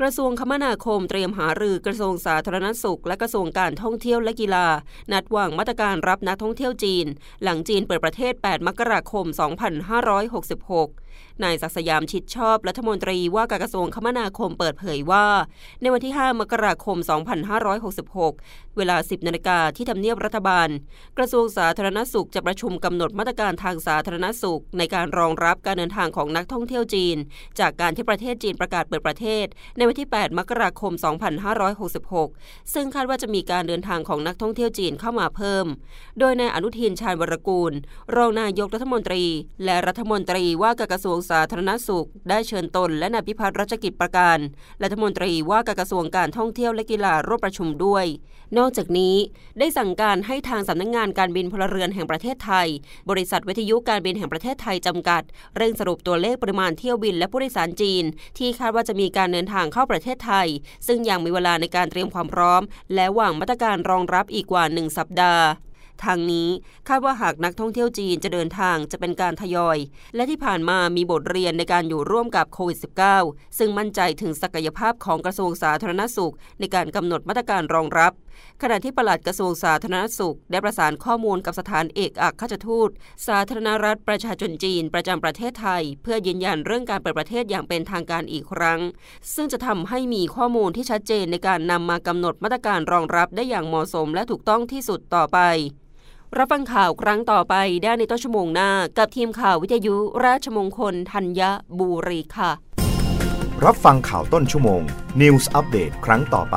กระทรวงคมนาคมเตรียมหารือกระทรวงสาธารณสุข และกระทรวงการท่องเที่ยวและกีฬา นัดวางมาตรการรับนักท่องเที่ยวจีน หลังจีนเปิดประเทศ 8 มกราคม 2566 นายศักสยามชิดชอบรัฐมนตรีว่าการกระทรวงคมนาคมเปิดเผยว่า ในวันที่ 5 มกราคม 2566 เวลา 10 นาฬิกาที่ทำเนียบรัฐบาล กระทรวงสาธารณสุขจะประชุมกำหนดมาตรการทางสาธารณสุข ในการรองรับการเดินทางของนักท่องเที่ยวจีน จากการที่ประเทศจีนประกาศเปิดประเทศในวันที่ 8 มกราคม 2566 ซึ่งคาดว่าจะมีการเดินทางของนักท่องเที่ยวจีนเข้ามาเพิ่ม โดยนายอนุทินชาญวรกูล รองนายกรัฐมนตรี และรัฐมนตรีว่าการกระทรวงสาธารณสุข ได้เชิญตน และนายพิพัฒน์รัชกิจประการ รัฐมนตรีว่าการกระทรวงการท่องเที่ยวและกีฬาร่วมประชุมด้วย นอกจากนี้ได้สั่งการให้ทางสำนักงงานการบินพลเรือนแห่งประเทศไทย บริษัทวิทยุการบินแห่งประเทศไทยจำกัด เร่งสรุปตัวเลขปริมาณเที่ยวบินและผู้โดยสารจีน ที่คาดว่าจะมีการเดินทางเข้าประเทศไทย ซึ่งยังมีเวลาในการเตรียมความพร้อม และวางมาตรการรองรับอีกกว่า 1 สัปดาห์ทางนี้คาดว่าหากนักท่องเที่ยวจีนจะเดินทางจะเป็นการทยอย และที่ผ่านมามีบทเรียนในการอยู่ร่วมกับโควิด -19 ซึ่งมั่นใจถึงศักยภาพของกระทรวงสาธารณสุข ในการกำหนดมาตรการรองรับ ขณะที่ปลัดกระทรวงสาธารณสุข ได้ประสานข้อมูลกับสถานเอกอัครราชทูต สาธารณรัฐประชาชนจีนประจำประเทศไทย เพื่อยืนยันเรื่องการเปิดประเทศอย่างเป็นทางการอีกครั้ง ซึ่งจะทำให้มีข้อมูลที่ชัดเจนในการนำมากำหนดมาตรการรองรับได้อย่างเหมาะสม และถูกต้องที่สุดต่อไป รับฟังข่าวครั้งต่อไปได้ในต้นชั่วโมงหน้า กับทีมข่าววิทยุราชมงคลธัญบุรีค่ะ รับฟังข่าวต้นชั่วโมง News อัปเดตครั้งต่อไป